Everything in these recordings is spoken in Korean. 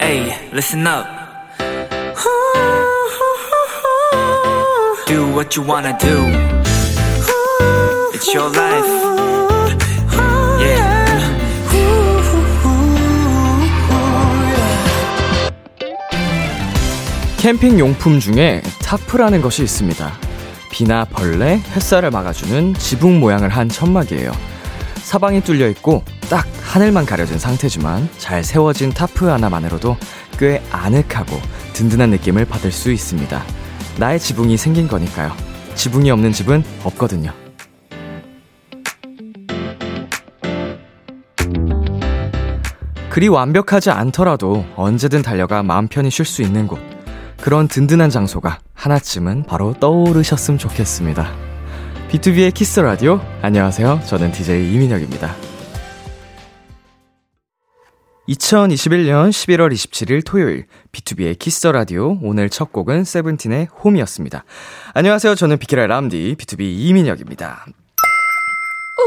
Hey, listen up. Do what you wanna do. It's your life. Yeah. 캠핑 용품 중에 타프라는 것이 있습니다. 비나 벌레, 햇살을 막아주는 지붕 모양을 한 천막이에요. 사방이 뚫려 있고 딱 하늘만 가려진 상태지만 잘 세워진 타프 하나만으로도 꽤 아늑하고 든든한 느낌을 받을 수 있습니다. 나의 지붕이 생긴 거니까요. 지붕이 없는 집은 없거든요. 그리 완벽하지 않더라도 언제든 달려가 마음 편히 쉴 수 있는 곳. 그런 든든한 장소가 하나쯤은 바로 떠오르셨으면 좋겠습니다. B2B의 키스 라디오. 안녕하세요. 저는 DJ 이민혁입니다. 2021년 11월 27일 토요일 B2B의 키스 라디오 오늘 첫 곡은 세븐틴의 Home이었습니다. 안녕하세요. 저는 비키라 람디 BTOB 이민혁입니다.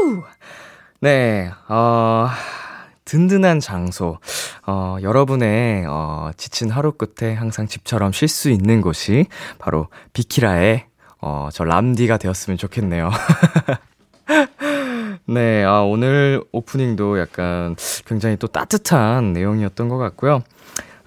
우! 네. 어 든든한 장소. 어, 여러분의, 어, 지친 하루 끝에 항상 집처럼 쉴 수 있는 곳이 바로 비키라의, 어, 저 람디가 되었으면 좋겠네요. 네, 아, 오늘 오프닝도 약간 굉장히 또 따뜻한 내용이었던 것 같고요.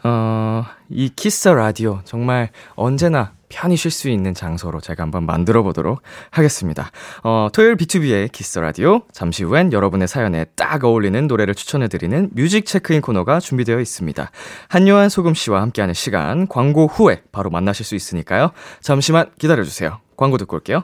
어, 이 Kiss the Radio 정말 언제나 편히 쉴 수 있는 장소로 제가 한번 만들어 보도록 하겠습니다. 어, 토요일 B2B의 키스 라디오. 잠시 후엔 여러분의 사연에 딱 어울리는 노래를 추천해 드리는 뮤직 체크인 코너가 준비되어 있습니다. 한요한 소금 씨와 함께하는 시간 광고 후에 바로 만나실 수 있으니까요. 잠시만 기다려 주세요. 광고 듣고 올게요.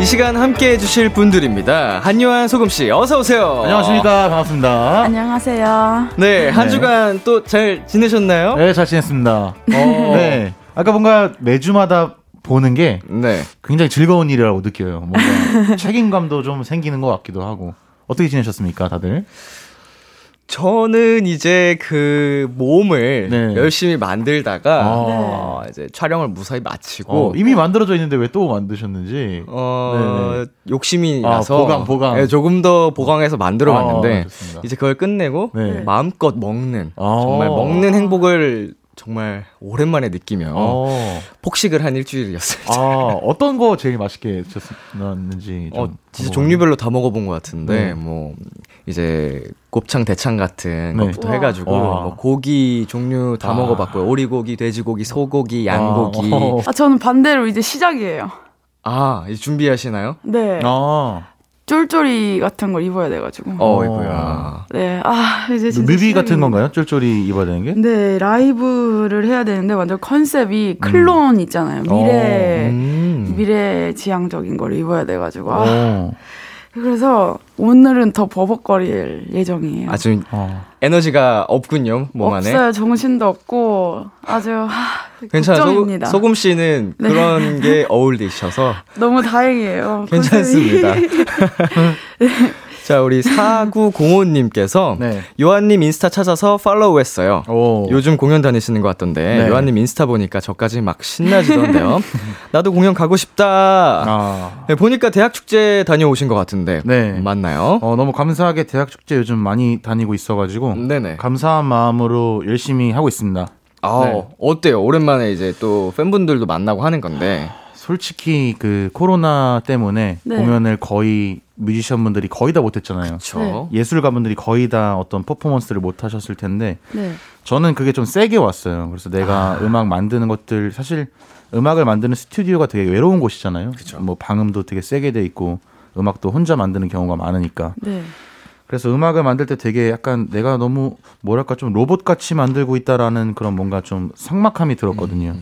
이 시간 함께 해주실 분들입니다. 한요한 소금씨, 어서오세요. 안녕하십니까. 반갑습니다. 안녕하세요. 네, 한 네. 주간 또 잘 지내셨나요? 네, 잘 지냈습니다. 어. 네. 아까 뭔가 매주마다 보는 게 네. 굉장히 즐거운 일이라고 느껴요. 뭔가 책임감도 좀 생기는 것 같기도 하고. 어떻게 지내셨습니까, 다들? 저는 이제 그 모험을 네. 열심히 만들다가 아. 어, 이제 촬영을 무사히 마치고 어, 이미 만들어져 있는데 왜 또 만드셨는지. 어, 네네. 욕심이 아, 나서 보강, 보강. 네, 조금 더 보강해서 만들어 봤는데 아. 이제 그걸 끝내고 네. 마음껏 먹는 아. 정말 먹는 행복을 정말 오랜만에 느끼며 어. 폭식을 한 일주일이었어요. 아, 어떤 거 제일 맛있게 드셨는지. 좀 어, 진짜 종류별로 다 먹어본 것 같은데, 네. 뭐, 이제, 곱창, 대창 같은 네. 것부터 우와. 해가지고, 와. 뭐 고기 종류 다 아. 먹어봤고요. 오리고기, 돼지고기, 소고기, 양고기. 어. 아, 저는 반대로 이제 시작이에요. 아, 이제 준비하시나요? 네. 아. 쫄쫄이 같은 걸 입어야 돼가지고. 어이구야. 네. 아, 이제 진짜. 뮤비 같은. 건가요? 쫄쫄이 입어야 되는 게? 네, 라이브를 해야 되는데 완전 컨셉이 클론 있잖아요. 미래, 음. 미래 지향적인 걸 입어야 돼가지고. 아, 어. 그래서 오늘은 더 버벅거릴 예정이에요. 아주 어. 에너지가 없군요, 몸 안에. 없어요. 정신도 없고 아주 하. 걱정입니다. 소금, 소금 씨는 네. 그런 게 어울리셔서 너무 다행이에요. 괜찮습니다. 컨셉이. 자, 우리 4905님께서 네. 요한님 인스타 찾아서 팔로우 했어요. 오. 요즘 공연 다니시는 것 같던데 네. 요한님 인스타 보니까 저까지 막 신나지던데요. 나도 공연 가고 싶다. 아. 네, 보니까 대학 축제 다녀오신 것 같은데 네. 맞나요? 어, 너무 감사하게 대학 축제 요즘 많이 다니고 있어가지고 네네. 감사한 마음으로 열심히 하고 있습니다. 아 네. 어때요? 오랜만에 이제 또 팬분들도 만나고 하는 건데 솔직히 그 코로나 때문에 네. 공연을 거의 뮤지션 분들이 거의 다 못했잖아요. 그렇죠. 예술가 분들이 거의 다 어떤 퍼포먼스를 못 하셨을 텐데 네. 저는 그게 좀 세게 왔어요. 그래서 내가 아. 음악 만드는 것들 사실 음악을 만드는 스튜디오가 되게 외로운 곳이잖아요. 뭐 방음도 되게 세게 돼 있고 음악도 혼자 만드는 경우가 많으니까. 네. 그래서 음악을 만들 때 되게 약간 내가 너무 뭐랄까 좀 로봇 같이 만들고 있다라는 그런 뭔가 좀 삭막함이 들었거든요.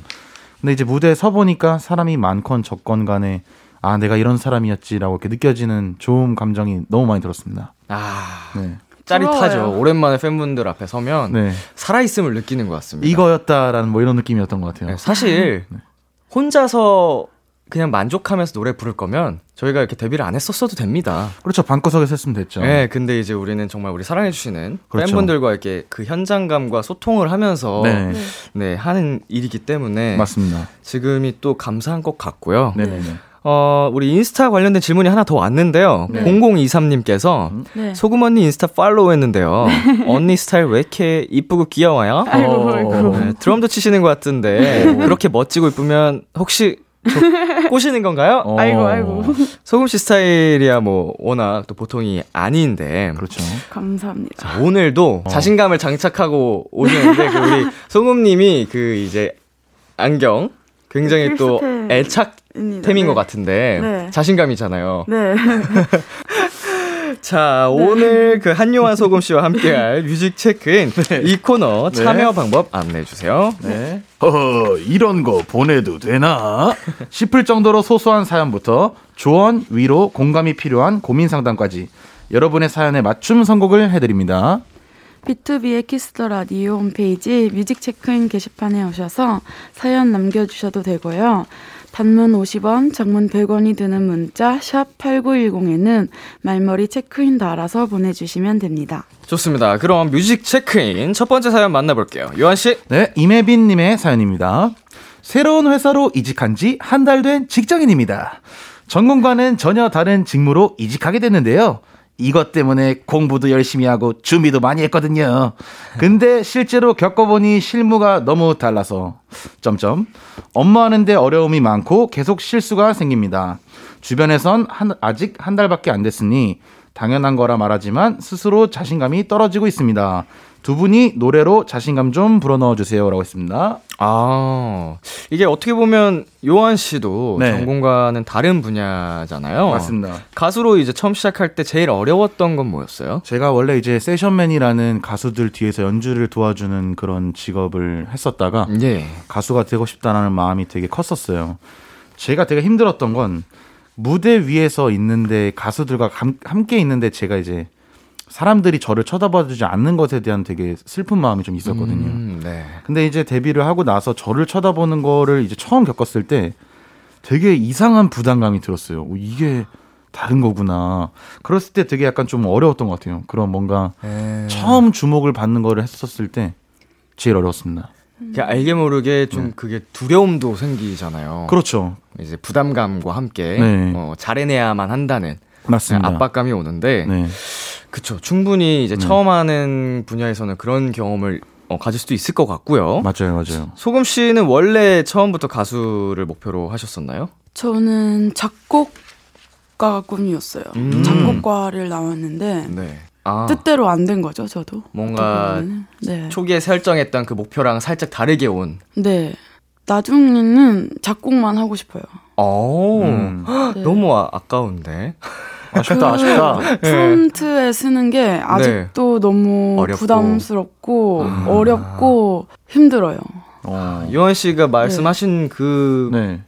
근데 이제 무대에 서 보니까 사람이 많건 적건 간에 아 내가 이런 사람이었지라고 이렇게 느껴지는 좋은 감정이 너무 많이 들었습니다. 아, 네. 짜릿하죠. 부러워요. 오랜만에 팬분들 앞에 서면 네. 살아있음을 느끼는 것 같습니다. 이거였다라는 뭐 이런 느낌이었던 것 같아요. 네, 사실 혼자서 그냥 만족하면서 노래 부를 거면 저희가 이렇게 데뷔를 안 했었어도 됩니다. 그렇죠. 방구석에서 했으면 됐죠. 네, 근데 이제 우리는 정말 우리 사랑해주시는 그렇죠. 팬분들과 이렇게 그 현장감과 소통을 하면서 네. 네. 하는 일이기 때문에 맞습니다. 지금이 또 감사한 것 같고요. 네네네. 어, 우리 인스타 관련된 질문이 하나 더 왔는데요. 네. 0023님께서 네. 소금 언니 인스타 팔로우 했는데요. 언니 스타일 왜 이렇게 이쁘고 귀여워요? 아이고, 아이고. 네, 드럼도 치시는 것 같은데 그렇게 멋지고 이쁘면 혹시 저 꼬시는 건가요? 어. 아이고, 아이고. 소금 씨 스타일이야 뭐 워낙 또 보통이 아닌데 그렇죠. 감사합니다. 자, 오늘도 자신감을 장착하고 오셨는데 그 우리 소금님이 그 이제 안경 굉장히 또 필수템. 애착 템인 네. 것 같은데 네. 자신감이잖아요. 네. 자 오늘 그 한요한 소금 씨와 함께할 뮤직 체크인 이 코너 참여 방법 안내해 주세요. 네. 허허, 이런 거 보내도 되나? 싶을 정도로 소소한 사연부터 조언, 위로, 공감이 필요한 고민 상담까지 여러분의 사연에 맞춤 선곡을 해드립니다. B2B의 키스터 라디오 홈페이지 뮤직 체크인 게시판에 오셔서 사연 남겨주셔도 되고요. 단문 50원, 장문 100원이 드는 문자 샵 8910에는 말머리 체크인 달아서 보내주시면 됩니다. 좋습니다. 그럼 뮤직 체크인 첫 번째 사연 만나볼게요. 요한 씨. 네, 임혜빈 님의 사연입니다. 새로운 회사로 이직한 지 한 달 된 직장인입니다. 전공과는 전혀 다른 직무로 이직하게 됐는데요. 이것 때문에 공부도 열심히 하고 준비도 많이 했거든요. 근데 실제로 겪어보니 실무가 너무 달라서 점점 업무하는데 어려움이 많고 계속 실수가 생깁니다. 주변에선 한, 아직 한 달밖에 안 됐으니 당연한 거라 말하지만 스스로 자신감이 떨어지고 있습니다. 두 분이 노래로 자신감 좀 불어넣어 주세요라고 했습니다. 아 이게 어떻게 보면 요한 씨도 네. 전공과는 다른 분야잖아요. 맞습니다. 가수로 이제 처음 시작할 때 제일 어려웠던 건 뭐였어요? 제가 원래 이제 세션맨이라는 가수들 뒤에서 연주를 도와주는 그런 직업을 했었다가 예. 가수가 되고 싶다라는 마음이 되게 컸었어요. 제가 되게 힘들었던 건 무대 위에서 있는데 가수들과 감- 함께 있는데 제가 이제 사람들이 저를 쳐다봐주지 않는 것에 대한 되게 슬픈 마음이 좀 있었거든요. 음, 네. 근데 이제 데뷔를 하고 나서 저를 쳐다보는 거를 이제 처음 겪었을 때 되게 이상한 부담감이 들었어요. 오, 이게 다른 거구나. 그랬을 때 되게 약간 좀 어려웠던 것 같아요. 그런 뭔가 네. 처음 주목을 받는 거를 했었을 때 제일 어려웠습니다. 그게 알게 모르게 좀 그게 두려움도 생기잖아요. 그렇죠. 이제 부담감과 함께 네. 어, 잘해내야만 한다는 맞습니다. 압박감이 오는데, 네. 그쵸. 충분히 이제 처음 하는 분야에서는 그런 경험을 어, 가질 수도 있을 것 같고요. 맞아요, 맞아요. 소금 씨는 원래 처음부터 가수를 목표로 하셨었나요? 저는 작곡가가 꿈이었어요. 음. 작곡과를 나왔는데 네. 아, 뜻대로 안 된 거죠, 저도. 뭔가. 네. 초기에 설정했던 그 목표랑 살짝 다르게 온. 네. 나중에는 작곡만 하고 싶어요. 어, 음. 네. 너무 아, 아까운데. 아쉽다, 아쉽다. 프론트에 쓰는 게 아직도 너무 어렵고. 부담스럽고 아. 어렵고 힘들어요. 어. 유원 씨가 말씀하신 그 네.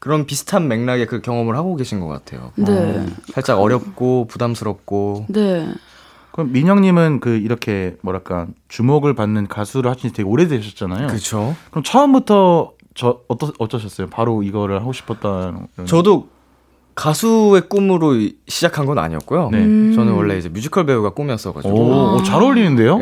그런 비슷한 맥락의 그 경험을 하고 계신 것 같아요. 네. 살짝 어렵고 부담스럽고. 네. 그럼 민영님은 그 이렇게 뭐랄까 주목을 받는 가수를 하신 지 되게 오래되셨잖아요. 그렇죠. 그럼 처음부터 저 어떠 어떠셨어요? 바로 이거를 하고 싶었다. 이런- 저도 가수의 꿈으로 이- 시작한 건 아니었고요. 네. 음. 저는 원래 이제 뮤지컬 배우가 꿈이었어가지고 오, 오, 잘 어울리는데요?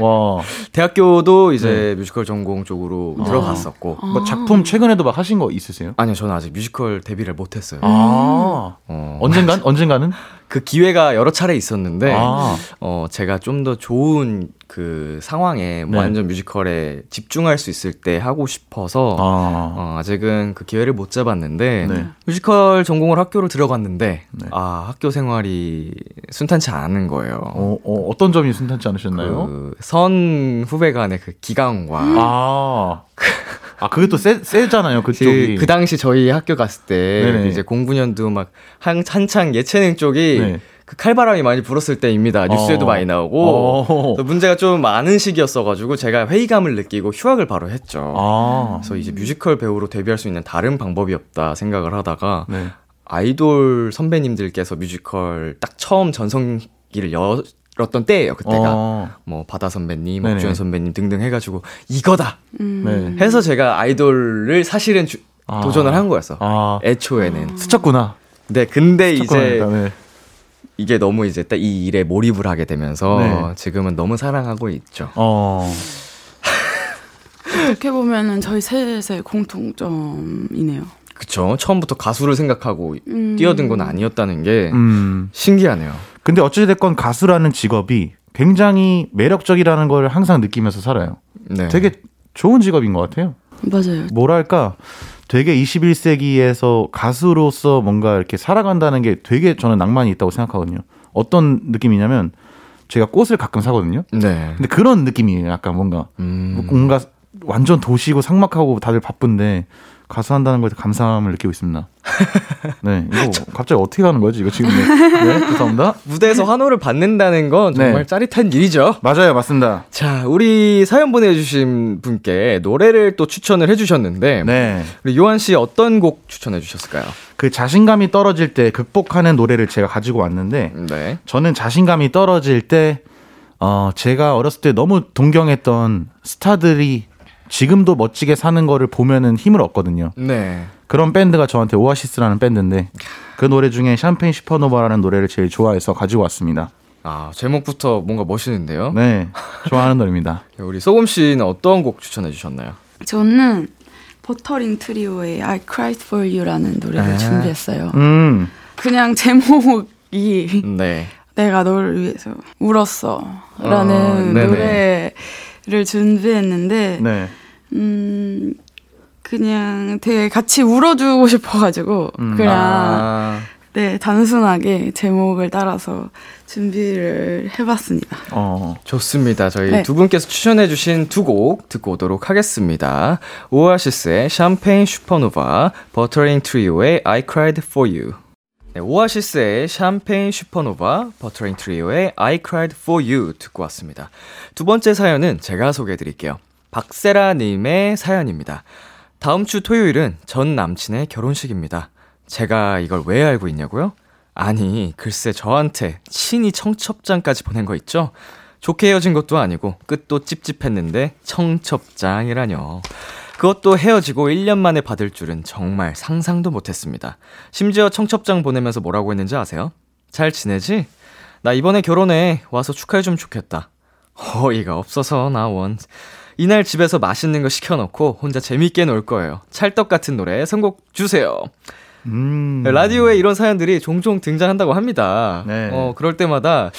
와. 대학교도 이제 뮤지컬 전공 쪽으로 들어갔었고 뭐 작품 최근에도 막 하신 거 있으세요? 아니요 저는 아직 뮤지컬 데뷔를 못했어요. 아. 어, 언젠간? 언젠가는? 그 기회가 여러 차례 있었는데 아. 어 제가 좀 더 좋은 그 상황에 네. 완전 뮤지컬에 집중할 수 있을 때 하고 싶어서 아. 어, 아직은 그 기회를 못 잡았는데 네. 뮤지컬 전공을 학교를 들어갔는데 네. 아 학교 생활이 순탄치 않은 거예요. 어, 어, 어떤 점이 순탄치 않으셨나요? 그 선 후배 간의 그 기강과 아. 아, 그게 또 세, 세잖아요, 그쪽이. 그, 그 당시 저희 학교 갔을 때 네네. 이제 공부년도 막 한, 한창 예체능 쪽이 네. 그 칼바람이 많이 불었을 때입니다. 뉴스에도 어. 많이 나오고 어. 문제가 좀 많은 시기였어가지고 제가 회의감을 느끼고 휴학을 바로 했죠. 아. 그래서 이제 뮤지컬 배우로 데뷔할 수 있는 다른 방법이 없다 생각을 하다가 네. 아이돌 선배님들께서 뮤지컬 딱 처음 전성기를 열 었던 때예요. 그때가 어. 뭐 바다 선배님, 네네. 박주현 선배님 등등 해가지고 이거다 음. 네. 해서 제가 아이돌을 사실은 주- 아. 도전을 한 거였어. 아. 애초에는. 스쳤구나. 네, 근데 이제 스쳤구나, 네. 이게 너무 이제 딱 이 일에 몰입을 하게 되면서 네. 지금은 너무 사랑하고 있죠. 어. 어떻게 보면은 저희 셋의 공통점이네요. 그쵸. 처음부터 가수를 생각하고 음. 뛰어든 건 아니었다는 게 음. 신기하네요. 근데 어찌됐건 가수라는 직업이 굉장히 매력적이라는 걸 항상 느끼면서 살아요. 네. 되게 좋은 직업인 것 같아요. 맞아요. 뭐랄까, 되게 21세기에서 가수로서 뭔가 이렇게 살아간다는 게 되게 저는 낭만이 있다고 생각하거든요. 어떤 느낌이냐면, 제가 꽃을 가끔 사거든요. 네. 근데 그런 느낌이에요. 약간 뭔가. 음. 뭔가 완전 도시고 삭막하고 다들 바쁜데, 가수 한다는 거에 감사함을 느끼고 있습니다. 네, 이거 갑자기 어떻게 가는 거지? 이거 지금. 네, 네 죄송합니다. 무대에서 환호를 받는다는 건 정말 네. 짜릿한 일이죠. 맞아요, 맞습니다. 자, 우리 사연 보내주신 분께 노래를 또 추천을 해주셨는데, 네. 우리 요한 씨 어떤 곡 추천해 주셨을까요? 그 자신감이 떨어질 때 극복하는 노래를 제가 가지고 왔는데 네. 저는 자신감이 떨어질 때 어, 제가 어렸을 때 너무 동경했던 스타들이 지금도 멋지게 사는 거를 보면은 힘을 얻거든요. 네. 그런 밴드가 저한테 오아시스라는 밴드인데 그 노래 중에 샴페인 슈퍼노바라는 노래를 제일 좋아해서 가지고 왔습니다. 아, 제목부터 뭔가 멋있는데요? 네. 좋아하는 노래입니다. 우리 소금 씨는 어떤 곡 추천해 주셨나요? 저는 버터링 트리오의 I Cried For You라는 노래를 아. 준비했어요. 음. 그냥 제목이 네. 내가 너를 위해서 울었어 라는 어, 네네. 노래를 준비했는데 네. 음 그냥 되게 같이 울어주고 싶어가지고 음. 그냥 아, 네 단순하게 제목을 따라서 준비를 해봤습니다. 어. 좋습니다. 저희 네. 두 분께서 추천해 주신 두 곡 듣고 오도록 하겠습니다. 오아시스의 샴페인 슈퍼노바, 버터링 트리오의 I Cried For You. 네, 오아시스의 샴페인 슈퍼노바, 버터링 트리오의 I Cried For You 듣고 왔습니다. 두 번째 사연은 제가 소개해 드릴게요. 박세라님의 사연입니다. 다음 주 토요일은 전 남친의 결혼식입니다. 제가 이걸 왜 알고 있냐고요? 아니, 글쎄 저한테 친히 청첩장까지 보낸 거 있죠? 좋게 헤어진 것도 아니고 끝도 찝찝했는데 청첩장이라뇨. 그것도 헤어지고 1년 만에 받을 줄은 정말 상상도 못했습니다. 심지어 청첩장 보내면서 뭐라고 했는지 아세요? 잘 지내지? 나 이번에 결혼해. 와서 축하해주면 좋겠다. 어이가 없어서 나 원. 이날 집에서 맛있는 거 시켜놓고 혼자 재밌게 놀 거예요. 찰떡 같은 노래 선곡 주세요. 음. 라디오에 이런 사연들이 종종 등장한다고 합니다. 네. 어, 그럴 때마다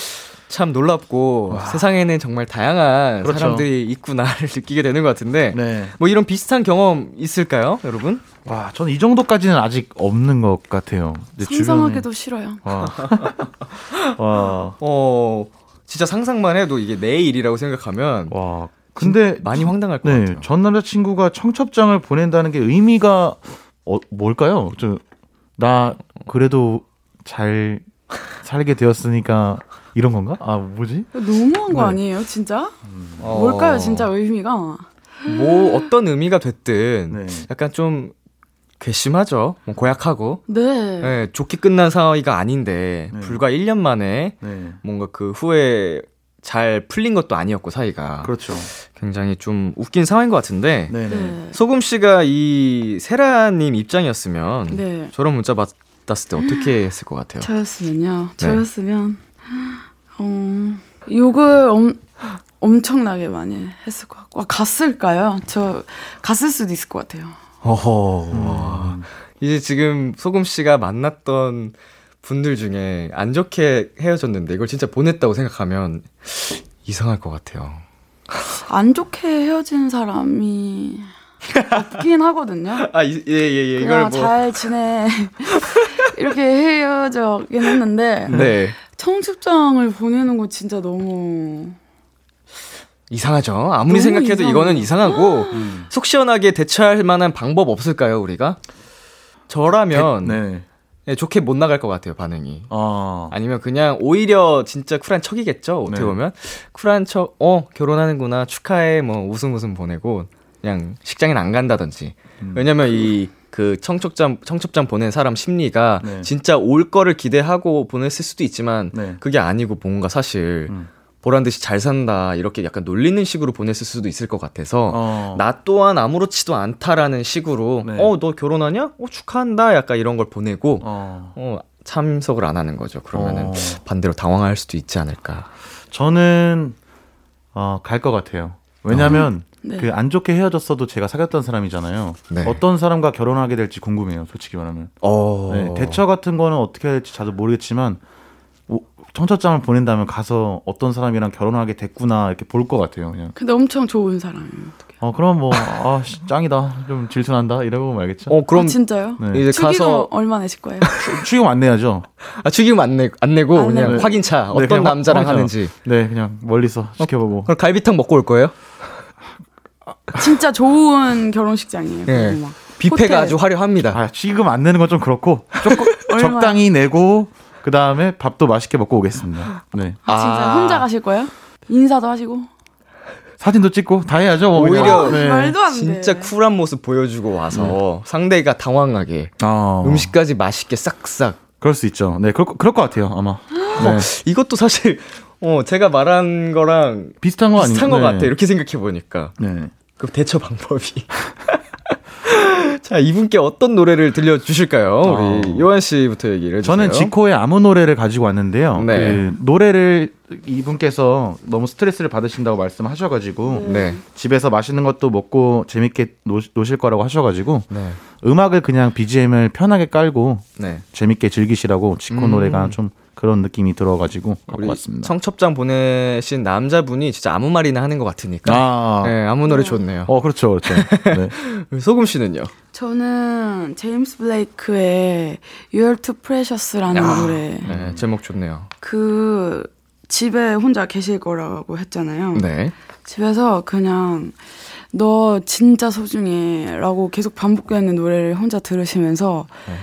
참 놀랍고 세상에는 정말 다양한 그렇죠. 사람들이 있구나를 느끼게 되는 것 같은데 네. 뭐 이런 비슷한 경험 있을까요, 여러분? 와, 저는 이 정도까지는 아직 없는 것 같아요. 상상하기도 싫어요. 와. 와. 어, 진짜 상상만 해도 이게 내 일이라고 생각하면 와. 근데 많이 황당할 것 네, 같아요. 전 남자친구가 청첩장을 보낸다는 게 의미가 어, 뭘까요? 저, 나 그래도 잘 살게 되었으니까 이런 건가? 아, 뭐지? 너무한 거 네. 아니에요, 진짜? 어, 뭘까요, 진짜 의미가? 뭐 어떤 의미가 됐든 네. 약간 좀 괘씸하죠. 뭐 고약하고. 네. 네, 좋게 끝난 사이가 아닌데 네. 불과 1년 만에 네. 뭔가 그 후에 잘 풀린 것도 아니었고 사이가 그렇죠. 굉장히 좀 웃긴 상황인 것 같은데 네, 네. 네. 소금 씨가 이 세라님 입장이었으면 네. 저런 문자 받, 받았을 때 어떻게 했을 것 같아요? 저였으면요. 네. 저였으면 어, 욕을 엄, 엄청나게 많이 했을 것 같고 아, 갔을까요? 저 갔을 수도 있을 것 같아요. 어허. 이제 지금 소금 씨가 만났던 분들 중에 안 좋게 헤어졌는데 이걸 진짜 보냈다고 생각하면 이상할 것 같아요. 안 좋게 헤어진 사람이 없긴 하거든요. 아, 예, 예, 예. 이걸 그냥 뭐. 잘 지내 이렇게 헤어져긴 했는데 네. 청첩장을 보내는 거 진짜 너무 이상하죠. 아무리 너무 생각해도 이상해요. 이거는 이상하고 음. 속 시원하게 대처할 만한 방법 없을까요, 우리가? 저라면 네. 예, 좋게 못 나갈 것 같아요, 반응이. 아. 아니면 그냥 오히려 진짜 쿨한 척이겠죠, 어떻게 네. 보면. 쿨한 척, 어, 결혼하는구나, 축하해, 뭐, 웃음 웃음 보내고, 그냥 식장엔 안 간다든지. 음. 왜냐면 이, 그 청첩장, 청첩장 보낸 사람 심리가 네. 진짜 올 거를 기대하고 보냈을 수도 있지만, 네. 그게 아니고 뭔가 사실, 음. 보란 듯이 잘 산다, 이렇게 약간 놀리는 식으로 보냈을 수도 있을 것 같아서, 어. 나 또한 아무렇지도 않다라는 식으로, 네. 어, 너 결혼하냐? 어, 축하한다. 약간 이런 걸 보내고, 어. 어, 참석을 안 하는 거죠. 그러면은 어. 반대로 당황할 수도 있지 않을까. 저는 어, 갈 것 같아요. 왜냐면 네. 그안 좋게 헤어졌어도 제가 사귀었던 사람이잖아요. 네. 어떤 사람과 결혼하게 될지 궁금해요. 솔직히 말하면. 어. 네, 대처 같은 거는 어떻게 해야 될지 자도 모르겠지만 오- 청첩장을 보낸다면 가서 어떤 사람이랑 결혼하게 됐구나 이렇게 볼 것 같아요. 그냥. 근데 엄청 좋은 사람이에요. 어 그럼 뭐아 짱이다 좀 질투난다 이러고 말겠죠. 어, 그럼 아, 진짜요? 네. 이제 가서 얼마 내실 거예요? 축의금 안 내야죠. 아, 축의금 안, 내, 안 내고 안 그냥 내고. 확인차 네, 어떤 그냥 확- 남자랑 확인차. 하는지. 네 그냥 멀리서 지켜보고. 그럼 갈비탕 먹고 올 거예요? 진짜 좋은 결혼식장이에요. 네. 뷔페가 호텔. 아주 화려합니다. 아 축의금 안 내는 건 좀 그렇고 조금? 적당히 내고 그 다음에 밥도 맛있게 먹고 오겠습니다. 네 아, 진짜 아. 혼자 가실 거예요? 인사도 하시고. 사진도 찍고 다 해야죠. 뭐. 오히려 네. 말도 안 돼. 진짜 쿨한 모습 보여주고 와서 상대가 당황하게 어. 음식까지 맛있게 싹싹. 그럴 수 있죠. 네 그럴, 거- 그럴 것 같아요 아마. 네. 이것도 사실 어, 제가 말한 거랑 비슷한 거 아닌가요? 비슷한 것 네. 같아. 이렇게 생각해 보니까. 네. 그 대처 방법이. 자, 이분께 어떤 노래를 들려주실까요? 우리 어. 요한 씨부터 얘기를 해주세요. 저는 지코의 아무 노래를 가지고 왔는데요. 네. 그 노래를 이분께서 너무 스트레스를 받으신다고 말씀하셔가지고 네. 집에서 맛있는 것도 먹고 재밌게 노, 노실 거라고 하셔가지고 네. 음악을 그냥 BGM을 편하게 깔고 네. 재밌게 즐기시라고 지코 음. 노래가 좀 그런 느낌이 들어가지고 갖고 왔습니다. 청첩장 보내신 남자분이 진짜 아무 말이나 하는 것 같으니까. 아, 네, 아무 노래 좋네요. 어 그렇죠, 그렇죠. 네. 소금 씨는요? 저는 제임스 블레이크의 You're Too Precious라는 아, 노래. 네, 제목 좋네요. 그 집에 혼자 계실 거라고 했잖아요. 네. 집에서 그냥 너 진짜 소중해라고 계속 반복되는 노래를 혼자 들으시면서 네.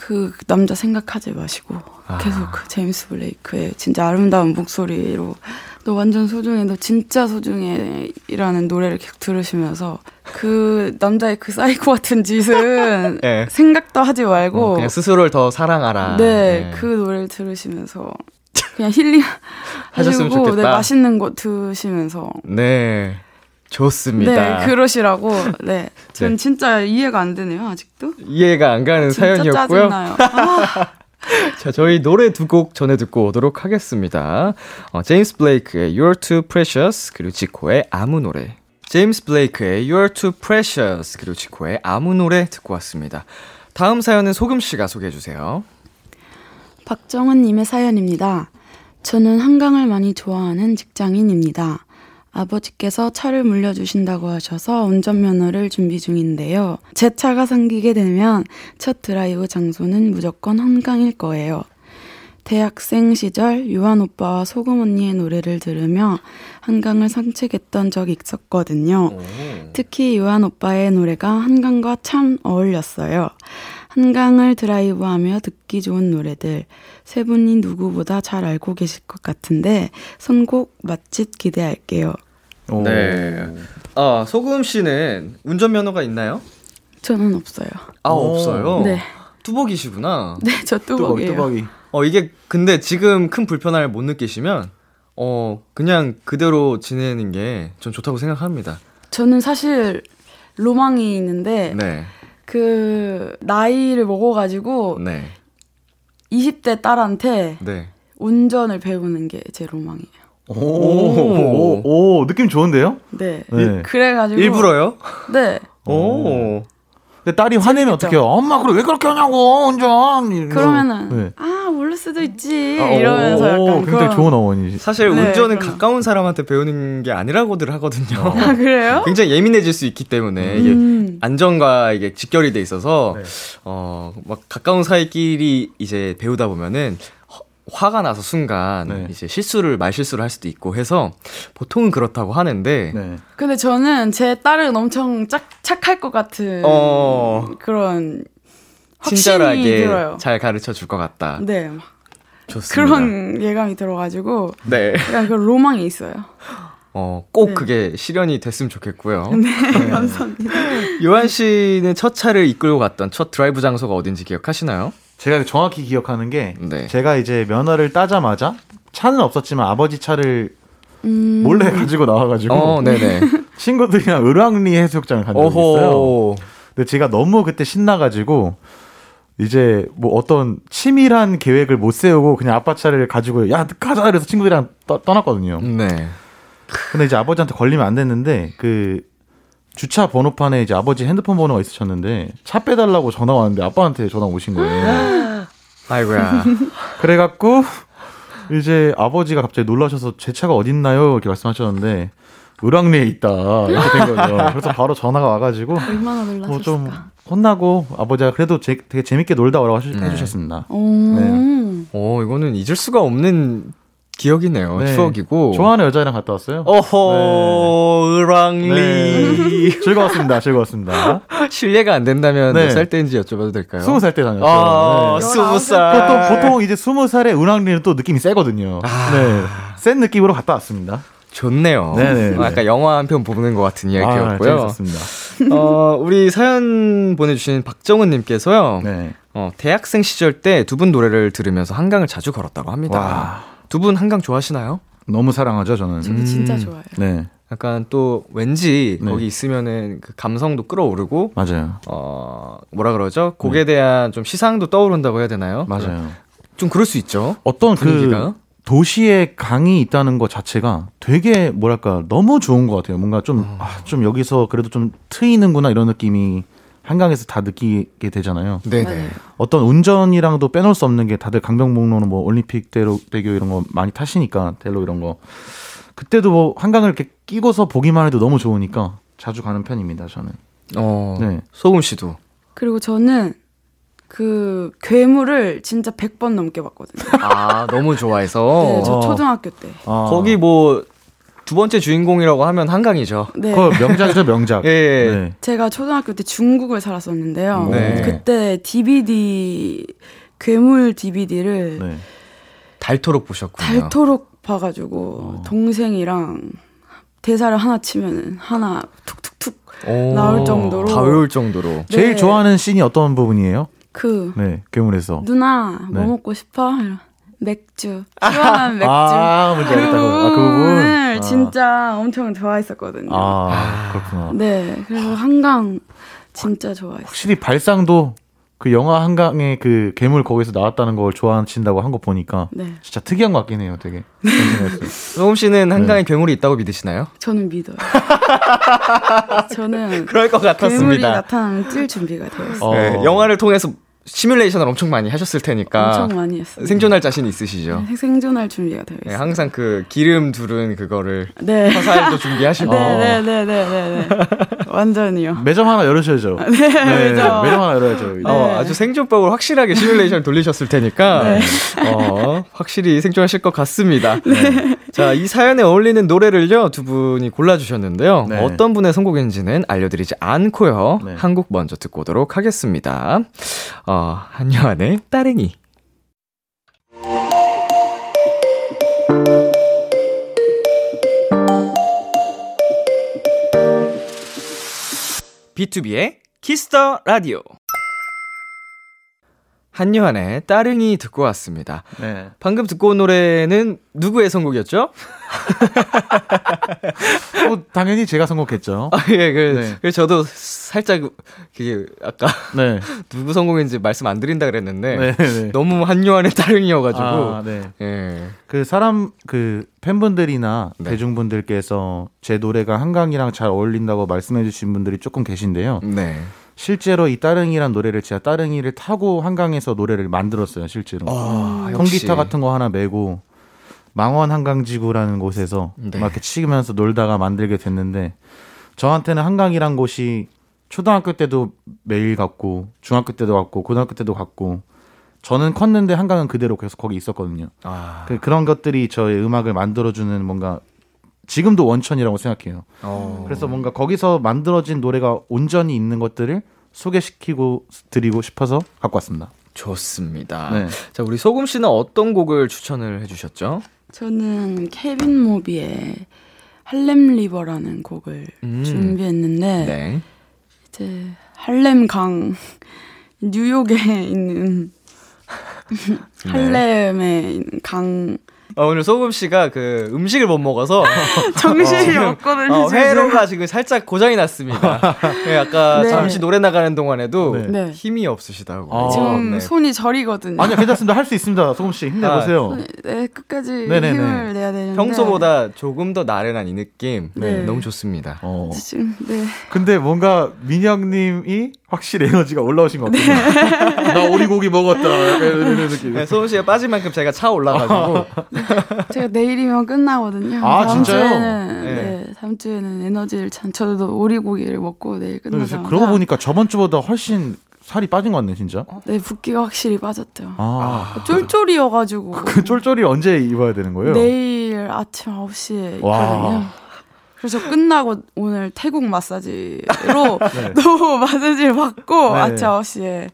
그 남자 생각하지 마시고 아. 계속 그 제임스 블레이크의 진짜 아름다운 목소리로 너 완전 소중해 너 진짜 소중해이라는 노래를 계속 들으시면서 그 남자의 그 사이코 같은 짓은 네. 생각도 하지 말고 어, 그냥 스스로를 더 사랑하라. 네, 그 노래를 들으시면서 그냥 힐링 하셨으면 네, 좋겠다. 맛있는 거 드시면서 네. 좋습니다. 네 그러시라고 네, 전 네. 진짜 이해가 안 되네요 아직도 이해가 안 가는 진짜 사연이었고요. 짜증나요. 아, 자, 저희 노래 두 곡 전해 듣고 오도록 하겠습니다. 어, 제임스 블레이크의 You're Too Precious 그리고 지코의 아무 노래. 제임스 블레이크의 You're Too Precious 그리고 지코의 아무 노래 듣고 왔습니다. 다음 사연은 소금 씨가 소개해 주세요. 박정은 님의 사연입니다. 저는 한강을 많이 좋아하는 직장인입니다. 아버지께서 차를 물려주신다고 하셔서 운전면허를 준비 중인데요. 제 차가 생기게 되면 첫 드라이브 장소는 무조건 한강일 거예요. 대학생 시절 유한 오빠와 소금 언니의 노래를 들으며 한강을 산책했던 적이 있었거든요. 특히 유한 오빠의 노래가 한강과 참 어울렸어요. 한강을 드라이브하며 듣기 좋은 노래들 세 분이 누구보다 잘 알고 계실 것 같은데 선곡 맛집 기대할게요. 오. 네. 아, 소금 씨는 운전면허가 있나요? 저는 없어요. 아, 오. 없어요. 네, 뚜벅이시구나. 네, 저 뚜벅이 뚜벅이에요. 뚜벅이. 어, 이게 근데 지금 큰 불편함을 못 느끼시면 어, 그냥 그대로 지내는 게 전 좋다고 생각합니다. 저는 사실 로망이 있는데 네. 그 나이를 먹어가지고 네. 20대 딸한테 네. 운전을 배우는 게 제 로망이에요. 오, 오, 오, 느낌 좋은데요? 네. 네. 그래가지고 일부러요? 네. 오. 근데 딸이 화내면 어떡해요? 엄마, 그래, 왜 그렇게 하냐고, 운전! 그러면은 네. 아 모를 수도 있지 아, 이러면서 오, 약간 굉장히 그런- 좋은 어머니. 사실 네, 운전은 그럼. 가까운 사람한테 배우는 게 아니라고들 하거든요. 아 그래요? 굉장히 예민해질 수 있기 때문에 이게 음. 안전과 이게 직결이 돼 있어서 네. 어 막 가까운 사이끼리 이제 배우다 보면은 허- 화가 나서 순간 네. 이제 실수를 말 실수를 할 수도 있고 해서 보통은 그렇다고 하는데 네. 근데 저는 제 딸은 엄청 짝, 착할 것 같은 어. 그런 확신이 친절하게 들어요. 잘 가르쳐 줄 것 같다. 네, 막 좋습니다. 그런 예감이 들어가지고 네. 약간 그런 로망이 있어요. 어, 꼭 네. 그게 실현이 됐으면 좋겠고요. 네, 감사합니다. 요한 씨는 첫 차를 이끌고 갔던 첫 드라이브 장소가 어딘지 기억하시나요? 제가 정확히 기억하는 게, 네. 제가 이제 면허를 따자마자, 차는 없었지만 아버지 차를 음, 몰래 가지고 나와가지고, 어, 네네. 친구들이랑 을왕리 해수욕장을 간 적이 있어요. 근데 제가 너무 그때 신나가지고 이제 뭐 어떤 치밀한 계획을 못 세우고 그냥 아빠 차를 가지고 야 가자 그래서 친구들이랑 떠, 떠났거든요. 네. 근데 이제 아버지한테 걸리면 안 됐는데 그 주차 번호판에 이제 아버지 핸드폰 번호가 있으셨는데 차 빼달라고 전화 왔는데 아빠한테 전화 오신 거예요. 아이고야. 그래갖고 이제 아버지가 갑자기 놀라셔서 제 차가 어딨나요 이렇게 말씀하셨는데 을왕리에 있다 이렇게 된 거죠. 그래서 바로 전화가 와가지고 얼마나 뭐좀 놀랐을까. 혼나고 아버지가 그래도 제, 되게 재밌게 놀다 오라고 하시- 네. 해주셨습니다. 오, 네. 오, 이거는 잊을 수가 없는 기억이네요. 네. 추억이고. 좋아하는 여자애랑 갔다 왔어요. 어허, 을왕리. 네. 즐거웠습니다. 즐거웠습니다. 실례가 안 된다면 네. 몇살 때인지 여쭤봐도 될까요? 스무 살 때 다녔어요. 아, 네. 스무 보통, 살. 보통 이제 스무 살에 은왕리는 또 느낌이 세거든요. 아. 네. 센 느낌으로 갔다 왔습니다. 좋네요. 네네. 어, 약간 영화 한 편 보는 것 같은 아, 이야기였고요. 재밌었습니다. 어, 우리 사연 보내주신 박정은님께서요. 네. 어, 대학생 시절 때 두 분 노래를 들으면서 한강을 자주 걸었다고 합니다. 와. 두 분 한강 좋아하시나요? 너무 사랑하죠, 저는. 저도 진짜 음. 좋아요. 네. 약간 또 왠지 네. 거기 있으면은 그 감성도 끌어오르고 맞아요. 어 뭐라 그러죠? 곡에 대한 좀 시상도 떠오른다고 해야 되나요? 맞아요. 좀 그럴 수 있죠. 어떤 분위기가? 그 도시에 강이 있다는 것 자체가 되게 뭐랄까 너무 좋은 것 같아요. 뭔가 좀, 어. 아, 좀 여기서 그래도 좀 트이는구나 이런 느낌이 한강에서 다 느끼게 되잖아요. 네네. 맞아요. 어떤 운전이랑도 빼놓을 수 없는 게 다들 강변북로는 뭐 올림픽 대로 대교 이런 거 많이 타시니까 델로 이런 거 그때도 뭐 한강을 이렇게 끼고서 보기만 해도 너무 좋으니까 자주 가는 편입니다. 저는. 어 네. 소금 씨도. 그리고 저는 그 괴물을 진짜 100번 넘게 봤거든요. 아 너무 좋아해서 네, 저 어. 초등학교 때. 아, 거기 뭐 두 번째 주인공이라고 하면 한강이죠. 네. 그거 명작이죠 명작. 예, 예. 네. 제가 초등학교 때 중국을 살았었는데요. 네. 그때 DVD 괴물 DVD를 네. 닳도록 보셨군요. 닳도록 봐가지고 어. 동생이랑 대사를 하나 치면은 하나 툭툭툭 오, 나올 정도로. 다 외울 정도로. 제일 네. 좋아하는 씬이 어떤 부분이에요? 그 네, 괴물에서. 누나 뭐 네. 먹고 싶어? 이러- 맥주 시원한 맥주 아, 뭔지 그. 아, 그 부분. 아. 진짜 엄청 좋아했었거든요. 아, 그렇구나. 네, 그래서 한강 진짜 좋아했어요. 확실히 발상도 그 영화 한강의 그 괴물 거기서 나왔다는 걸 좋아하신다고 한 거 보니까 네, 진짜 특이한 것 같긴 해요, 되게. 소금 씨는 한강에 괴물이 있다고 믿으시나요? 저는 믿어요. 저는 그럴 것 괴물이 나타나면 뛸 준비가 되어 있어요. 어. 네, 영화를 통해서 시뮬레이션을 엄청 많이 하셨을 테니까 엄청 많이 했어요. 생존할 자신 있으시죠? 네, 생존할 준비가 되어 네, 있어요. 항상 그 기름 두른 그거를 네. 화살도 준비하시고 네, 네, 네, 네, 네, 네. 완전히요. 매점 하나 열으셔야죠. 네, 매점. 매점 하나 열어야죠. 어, 네. 아주 생존법을 확실하게 시뮬레이션 돌리셨을 테니까 네. 어, 확실히 생존하실 것 같습니다. 자, 이 사연에 어울리는 노래를요 두 분이 골라주셨는데요. 네. 어떤 분의 선곡인지는 알려드리지 않고요. 네. 한곡 먼저 듣고 오도록 하겠습니다. 어, 한요한의 따릉이. B2B의 키스터 라디오. 한요한의 따릉이 듣고 왔습니다. 네. 방금 듣고 온 노래는 누구의 선곡이었죠? 어, 당연히 제가 선곡했죠. 아, 예, 그, 네. 그 저도 살짝, 그게, 아까, 네. 누구 선곡인지 말씀 안 드린다 그랬는데, 네, 네. 너무 한요한의 따릉이여가지고, 아, 네. 예. 그 사람 그 팬분들이나 네. 대중분들께서 제 노래가 한강이랑 잘 어울린다고 말씀해 주신 분들이 조금 계신데요. 네. 실제로 이 따릉이란 노래를 제가 따릉이를 타고 한강에서 노래를 만들었어요, 실제로. 아, 통기타 같은 거 하나 메고 망원 한강지구라는 곳에서 네. 막 이렇게 치면서 놀다가 만들게 됐는데 저한테는 한강이란 곳이 초등학교 때도 매일 갔고 중학교 때도 갔고 고등학교 때도 갔고 저는 컸는데 한강은 그대로 계속 거기 있었거든요. 아, 그, 그런 것들이 저의 음악을 만들어주는 뭔가 지금도 원천이라고 생각해요. 어. 그래서 뭔가 거기서 만들어진 노래가 온전히 있는 것들을 소개시키고 드리고 싶어서 갖고 왔습니다. 좋습니다. 네. 자, 우리 소금 씨는 어떤 곡을 추천을 해주셨죠? 저는 케빈 모비의 Harlem River라는 곡을 음. 준비했는데 네. 이제 할렘 강 뉴욕에 있는 네. 있는 강 어, 오늘 소금 씨가 그 음식을 못 먹어서 정신이 지금, 없거든요. 어. 회로가 지금 살짝 고장이 났습니다. 네, 아까 네. 잠시 노래 나가는 동안에도 네. 네. 힘이 없으시다고. 아, 지금 네. 손이 저리거든요. 아니요, 괜찮습니다. 할 수 있습니다. 소금 씨 힘내보세요. 네, 끝까지 네네네. 힘을 내야 되는데 평소보다 조금 더 나른한 이 느낌 네. 너무 좋습니다. 어. 지금 네 근데 뭔가 민영님이 확실히 에너지가 올라오신 것 같아요. 나 오리고기 먹었다. 이런 느낌. 네, 소금 씨가 빠진 만큼 제가 차 올라가지고 제가 내일이면 끝나거든요. 아, 다음 진짜요? 주에는 네. 네. 다음 주에는 에너지를 찬 저도 오리고기를 먹고 내일 끝나서 그러고 보니까 저번 주보다 훨씬 살이 빠진 것 같네, 진짜. 네 붓기가 확실히 빠졌죠. 아. 쫄쫄이여가지고 그 쫄쫄이 언제 입어야 되는 거예요? 내일 아침 9시에 와. 있거든요. 그래서 끝나고 오늘 태국 마사지로 네. 또 마사지를 받고 네. 아침 9시에 네.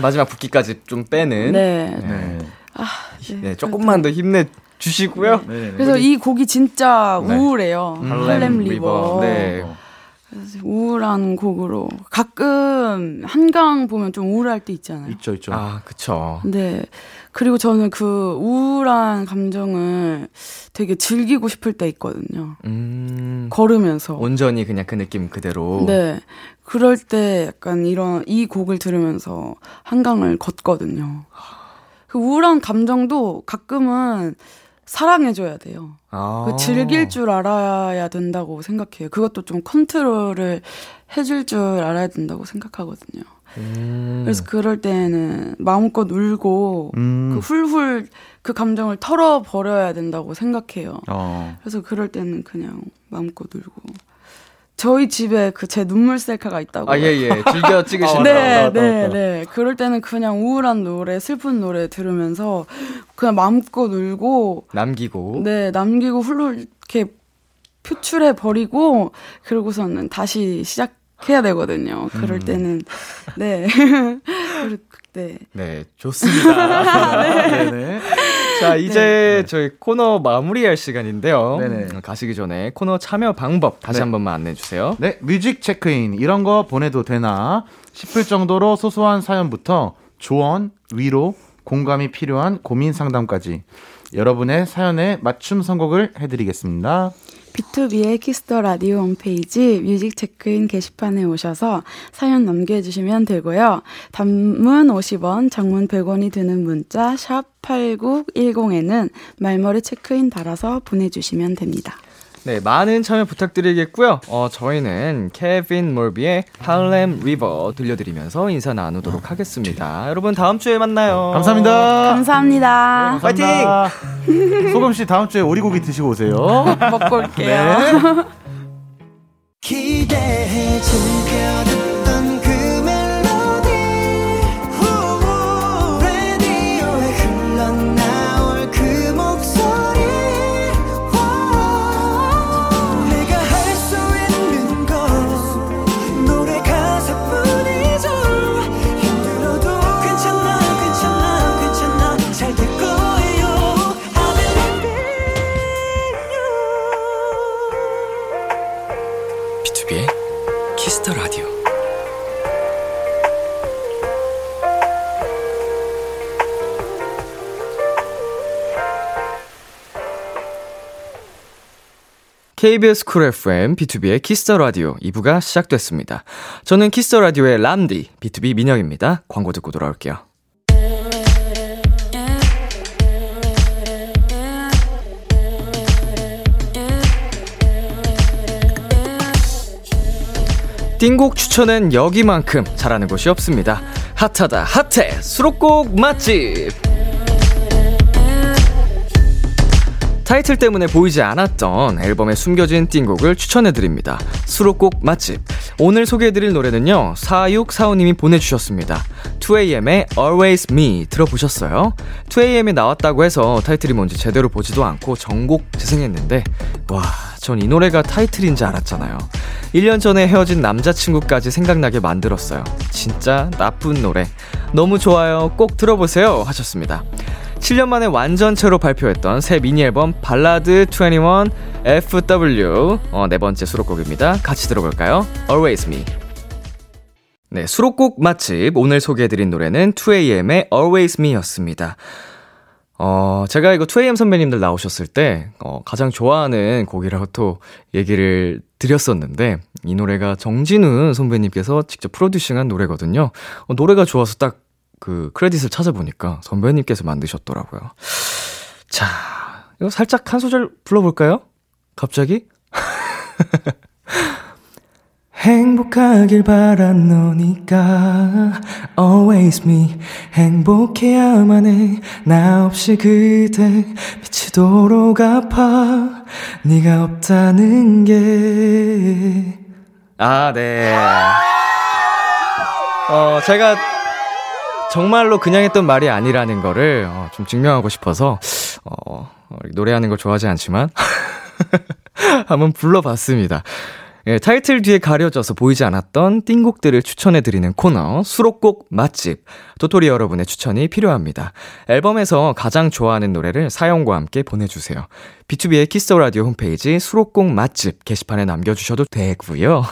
마지막 붓기까지 좀 빼는 네. 네. 네. 네, 조금만 더 힘내 주시고요. 네. 그래서 이 곡이 진짜 네. 우울해요. 할렘 리버. 네. 그래서 우울한 곡으로 가끔 한강 보면 좀 우울할 때 있잖아요. 있죠, 있죠. 아, 그쵸. 네. 그리고 저는 그 우울한 감정을 되게 즐기고 싶을 때 있거든요. 음. 걸으면서. 온전히 그냥 그 느낌 그대로. 네. 그럴 때 약간 이런 이 곡을 들으면서 한강을 걷거든요. 그 우울한 감정도 가끔은 사랑해줘야 돼요. 아. 그 즐길 줄 알아야 된다고 생각해요. 그것도 좀 컨트롤을 해줄 줄 알아야 된다고 생각하거든요. 음. 그래서 그럴 때는 마음껏 울고 음. 그 훌훌 그 감정을 털어 버려야 된다고 생각해요. 어. 그래서 그럴 때는 그냥 마음껏 울고. 저희 집에 그 제 눈물 셀카가 있다고. 아, 예, 예. 즐겨 네, 맞다, 맞다, 네, 맞다. 네. 그럴 때는 그냥 우울한 노래, 슬픈 노래 들으면서 그냥 마음껏 울고, 남기고. 네, 남기고 훌훌 이렇게 표출해 버리고, 그러고서는 다시 시작 해야 되거든요. 그럴 음. 때는, 네. 그리고 네. 네, 좋습니다. 네 네. 자, 이제 저희 코너 마무리할 시간인데요. 네네. 음, 가시기 전에 코너 참여 방법 다시 네. 한 번만 안내해 주세요. 네, 뮤직 체크인 이런 거 보내도 되나 싶을 정도로 소소한 사연부터 조언, 위로, 공감이 필요한 고민 상담까지 여러분의 사연에 맞춤 선곡을 해드리겠습니다. B2B의 키스터 라디오 홈페이지 뮤직 체크인 게시판에 오셔서 사연 남겨주시면 되고요. 단문 50원, 장문 100원이 드는 문자 샵 8910에는 말머리 체크인 달아서 보내주시면 됩니다. 네, 많은 참여 부탁드리겠고요. 어, 저희는 케빈 몰비의 Harlem River 들려드리면서 인사 나누도록 하겠습니다. 여러분 다음 주에 만나요. 감사합니다. 감사합니다. 파이팅! 소금 씨 다음 주에 오리고기 드시고 오세요. 먹고 올게요. 네. 기대해 즐겨 KBS 쿨 FM, B2B의 키스터 라디오 2부가 시작됐습니다. 저는 Kiss the Radio의 람디, BTOB 민혁입니다. 광고 듣고 돌아올게요. 띵곡 추천은 여기만큼 잘하는 곳이 없습니다. 핫하다 핫해 수록곡 맛집 타이틀 때문에 보이지 않았던 앨범에 숨겨진 띵곡을 추천해드립니다. 수록곡 맛집. 오늘 소개해드릴 노래는요, 4645님이 보내주셨습니다. 2AM의 Always Me 들어보셨어요? 2AM이 나왔다고 해서 타이틀이 뭔지 제대로 보지도 않고 전곡 재생했는데, 와, 전 이 노래가 타이틀인 줄 알았잖아요. 1년 전에 헤어진 남자친구까지 생각나게 만들었어요. 진짜 나쁜 노래. 너무 좋아요. 꼭 들어보세요. 하셨습니다. 7년 만에 완전체로 발표했던 새 미니 앨범 발라드 21 FW 어, 네 번째 수록곡입니다. 같이 들어볼까요? Always Me. 네, 수록곡 맛집 오늘 소개해드린 노래는 2AM의 Always Me였습니다. 어, 제가 이거 2AM 선배님들 나오셨을 때, 어, 가장 좋아하는 곡이라고 또 얘기를 드렸었는데, 이 노래가 정진훈 선배님께서 직접 프로듀싱한 노래거든요. 어, 노래가 좋아서 딱 그 크레딧을 찾아보니까 선배님께서 만드셨더라고요. 자, 이거 살짝 한 소절 불러볼까요? 갑자기? 행복하길 바란 너니까 Always me 행복해야만 해나 없이 그대 미치도록 아파 네가 없다는 게 아, 네. 어, 제가 정말로 그냥 했던 말이 아니라는 거를 어, 좀 증명하고 싶어서 어, 노래하는 걸 좋아하지 않지만 한번 불러봤습니다. 예, 타이틀 뒤에 가려져서 보이지 않았던 띵곡들을 추천해드리는 코너, 수록곡 맛집. 도토리 여러분의 추천이 필요합니다. 앨범에서 가장 좋아하는 노래를 사연과 함께 보내주세요. B2B의 키스 라디오 홈페이지 수록곡 맛집 게시판에 남겨주셔도 되고요.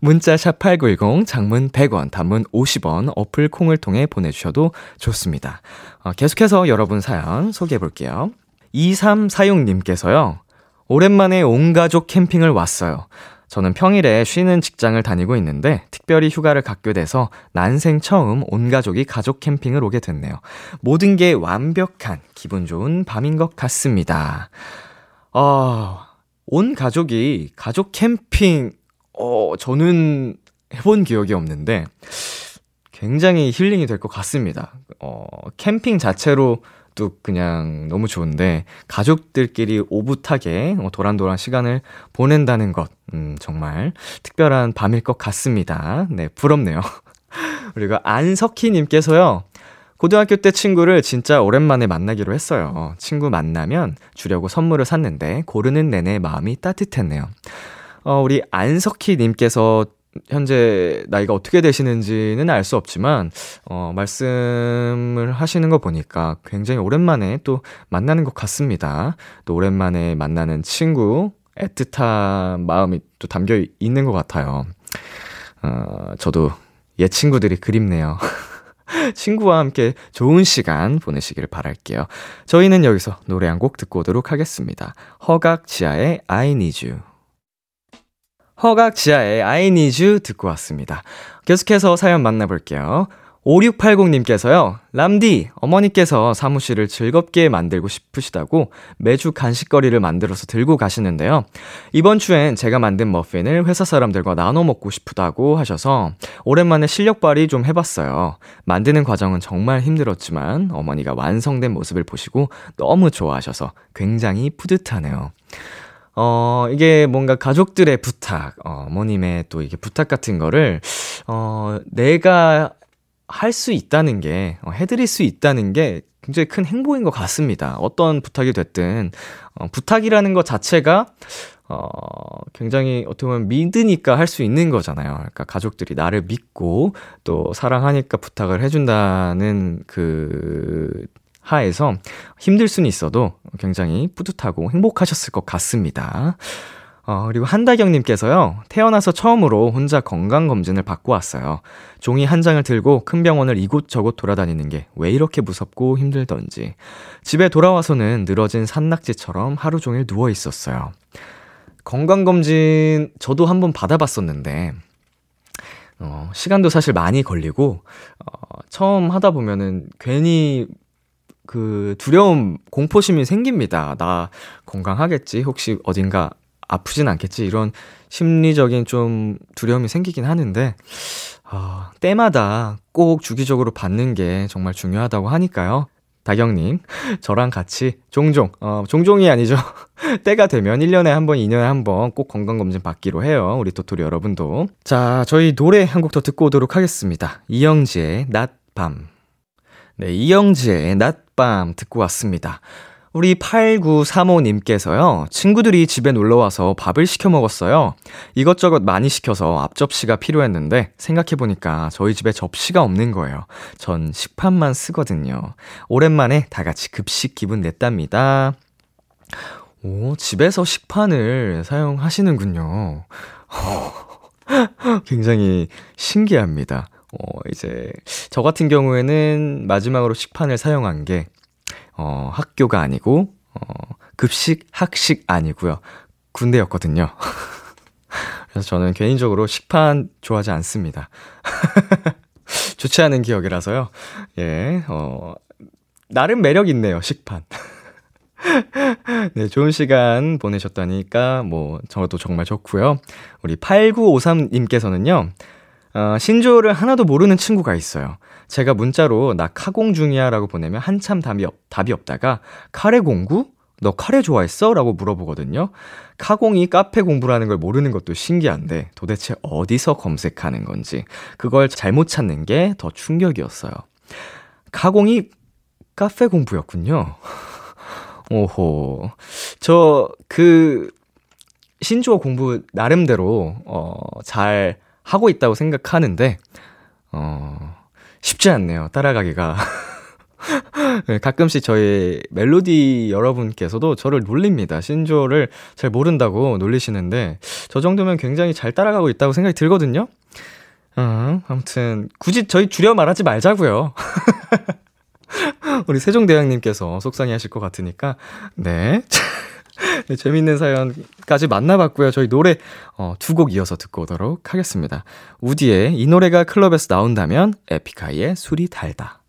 문자 샵 8910, 장문 100원, 단문 50원, 어플 콩을 통해 보내주셔도 좋습니다. 어, 계속해서 여러분 사연 소개해볼게요. 2346님께서요. 오랜만에 온 가족 캠핑을 왔어요. 저는 평일에 쉬는 직장을 다니고 있는데 특별히 휴가를 갖게 돼서 난생 처음 온 가족이 가족 캠핑을 오게 됐네요. 모든 게 완벽한 기분 좋은 밤인 것 같습니다. 어, 온 가족이 가족 캠핑, 어, 저는 해본 기억이 없는데 굉장히 힐링이 될 것 같습니다. 어, 캠핑 자체로 또 그냥 너무 좋은데 가족들끼리 오붓하게 어, 도란도란 시간을 보낸다는 것 음, 정말 특별한 밤일 것 같습니다. 네, 부럽네요. 그리고 안석희 님께서요. 고등학교 때 친구를 진짜 오랜만에 만나기로 했어요. 친구 만나면 주려고 선물을 샀는데 고르는 내내 마음이 따뜻했네요. 어, 우리 안석희 님께서 현재 나이가 어떻게 되시는지는 알 수 없지만, 어, 말씀을 하시는 거 보니까 굉장히 오랜만에 또 만나는 것 같습니다. 또 오랜만에 만나는 친구, 애틋한 마음이 또 담겨 있는 것 같아요. 어, 저도 옛 친구들이 그립네요. 친구와 함께 좋은 시간 보내시길 바랄게요. 저희는 여기서 노래 한 곡 듣고 오도록 하겠습니다. 허각 지하의 I Need You. 허각 지하의 I Need You 듣고 왔습니다. 계속해서 사연 만나볼게요. 5680님께서요, 람디, 어머니께서 사무실을 즐겁게 만들고 싶으시다고 매주 간식거리를 만들어서 들고 가시는데요. 이번 주엔 제가 만든 머핀을 회사 사람들과 나눠 먹고 싶다고 하셔서 오랜만에 실력 발휘 좀 해봤어요. 만드는 과정은 정말 힘들었지만 어머니가 완성된 모습을 보시고 너무 좋아하셔서 굉장히 뿌듯하네요. 어, 이게 뭔가 가족들의 부탁, 어, 어머님의 또 이게 부탁 같은 거를, 어, 내가 할 수 있다는 게, 어, 해드릴 수 있다는 게 굉장히 큰 행복인 것 같습니다. 어떤 부탁이 됐든, 어, 부탁이라는 것 자체가, 어, 굉장히 어떻게 보면 믿으니까 할 수 있는 거잖아요. 그러니까 가족들이 나를 믿고 또 사랑하니까 부탁을 해준다는 그 하에서 힘들 수는 있어도 굉장히 뿌듯하고 행복하셨을 것 같습니다. 어, 그리고 한다경님께서요, 태어나서 처음으로 혼자 건강검진을 받고 왔어요. 종이 한 장을 들고 큰 병원을 이곳저곳 돌아다니는 게 왜 이렇게 무섭고 힘들던지. 집에 돌아와서는 늘어진 산낙지처럼 하루 종일 누워 있었어요. 건강검진 저도 한번 받아봤었는데, 어, 시간도 사실 많이 걸리고, 어, 처음 하다 보면은 괜히 그 두려움, 공포심이 생깁니다. 나 건강하겠지? 혹시 어딘가 아프진 않겠지? 이런 심리적인 좀 두려움이 생기긴 하는데, 어, 때마다 꼭 주기적으로 받는 게 정말 중요하다고 하니까요. 다경님, 저랑 같이 종종, 어, 종종이 아니죠. 때가 되면 1년에 한 번, 2년에 한 번 꼭 건강검진 받기로 해요. 우리 도토리 여러분도. 자, 저희 노래 한 곡 더 듣고 오도록 하겠습니다. 이영지의 낮밤. 네, 이영지의 낮밤 듣고 왔습니다. 우리 8935님께서요, 친구들이 집에 놀러와서 밥을 시켜 먹었어요. 이것저것 많이 시켜서 앞접시가 필요했는데, 생각해보니까 저희 집에 접시가 없는 거예요. 전 식판만 쓰거든요. 오랜만에 다 같이 급식 기분 냈답니다. 오, 집에서 식판을 사용하시는군요. 굉장히 신기합니다. 어, 이제, 저 같은 경우에는 마지막으로 식판을 사용한 게, 어, 학교가 아니고, 어, 급식, 학식 아니고요. 군대였거든요. 그래서 저는 개인적으로 식판 좋아하지 않습니다. 좋지 않은 기억이라서요. 예, 어, 나름 매력 있네요, 식판. 네, 좋은 시간 보내셨다니까, 뭐, 저도 정말 좋고요. 우리 8953님께서는요, 어, 신조어를 하나도 모르는 친구가 있어요. 제가 문자로 나 카공 중이야 라고 보내면 한참 답이, 없, 답이 없다가 카레 공구? 너 카레 좋아했어? 라고 물어보거든요. 카공이 카페 공부라는 걸 모르는 것도 신기한데 도대체 어디서 검색하는 건지 그걸 잘못 찾는 게 더 충격이었어요. 카공이 카페 공부였군요. 오호. 저, 그, 신조어 공부 나름대로, 어, 잘 하고 있다고 생각하는데, 어, 쉽지 않네요. 따라가기가. 네, 가끔씩 저희 멜로디 여러분께서도 저를 놀립니다. 신조어를 잘 모른다고 놀리시는데, 저 정도면 굉장히 잘 따라가고 있다고 생각이 들거든요? 어, 아무튼, 굳이 저희 줄여 말하지 말자고요 우리 세종대왕님께서 속상해 하실 것 같으니까, 네. 네, 재밌는 사연 까지 만나봤고요. 저희 노래 어, 두 곡 이어서 듣고 오도록 하겠습니다. 우디의 이 노래가 클럽에서 나온다면 에픽하이의 술이 달다.